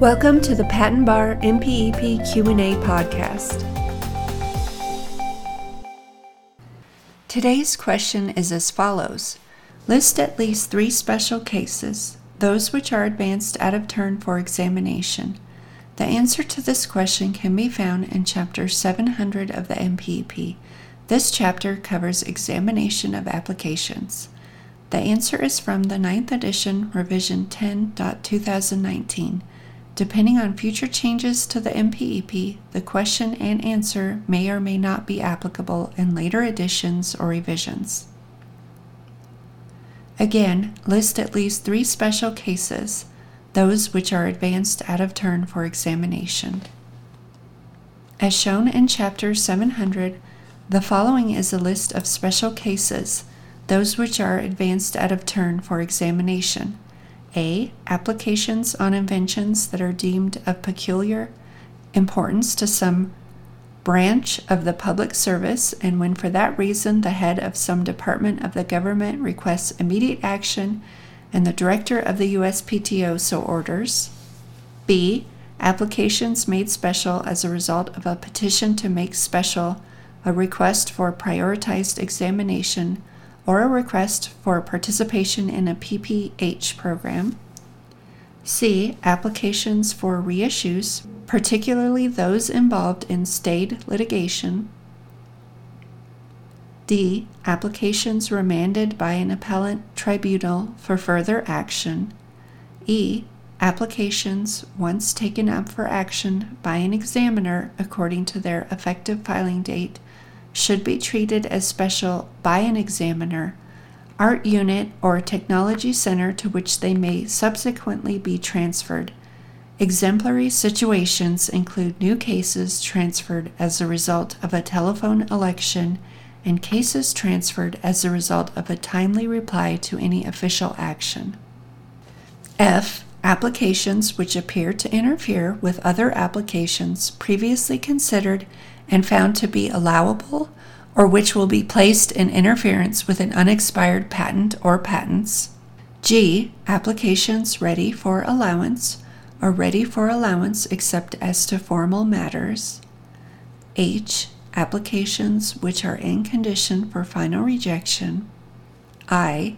Welcome to the Patent Bar MPEP Q&A podcast. Today's question is as follows. List at least three special cases, those which are advanced out of turn for examination. The answer to this question can be found in Chapter 700 of the MPEP. This chapter covers examination of applications. The answer is from the 9th edition, revision 10.2019. Depending on future changes to the MPEP, the question and answer may or may not be applicable in later editions or revisions. Again, list at least three special cases, those which are advanced out of turn for examination. As shown in Chapter 700, the following is a list of special cases, those which are advanced out of turn for examination. A. Applications on inventions that are deemed of peculiar importance to some branch of the public service, and when for that reason the head of some department of the government requests immediate action and the director of the USPTO so orders. B. Applications made special as a result of a petition to make special a request for prioritized examination or a request for participation in a PPH program. C. Applications for reissues, particularly those involved in stayed litigation. D. Applications remanded by an appellate tribunal for further action. E. Applications once taken up for action by an examiner according to their effective filing date should be treated as special by an examiner, art unit, or technology center to which they may subsequently be transferred. Exemplary situations include new cases transferred as a result of a telephone election and cases transferred as a result of a timely reply to any official action. F. Applications which appear to interfere with other applications previously considered and found to be allowable or which will be placed in interference with an unexpired patent or patents. G. Applications ready for allowance or ready for allowance except as to formal matters. H. Applications which are in condition for final rejection. I.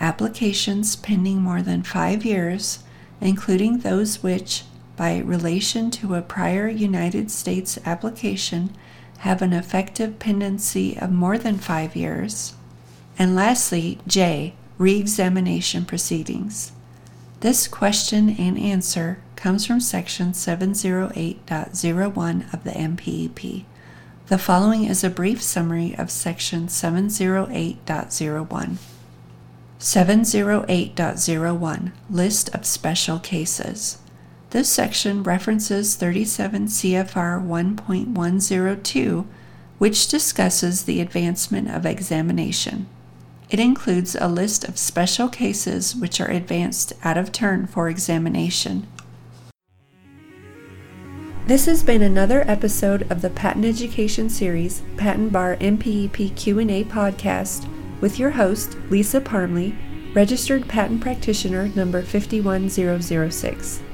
Applications pending more than five years, including those which, by relation to a prior United States application have an effective pendency of more than five years. And lastly, J, reexamination proceedings. This question and answer comes from section 708.01 of the MPEP. The following is a brief summary of section 708.01. 708.01 List of Special Cases. This section references 37 CFR 1.102, which discusses the advancement of examination. It includes a list of special cases which are advanced out of turn for examination. This has been another episode of the Patent Education Series Patent Bar MPEP Q&A podcast with your host Lisa Parmley, registered patent practitioner number 51006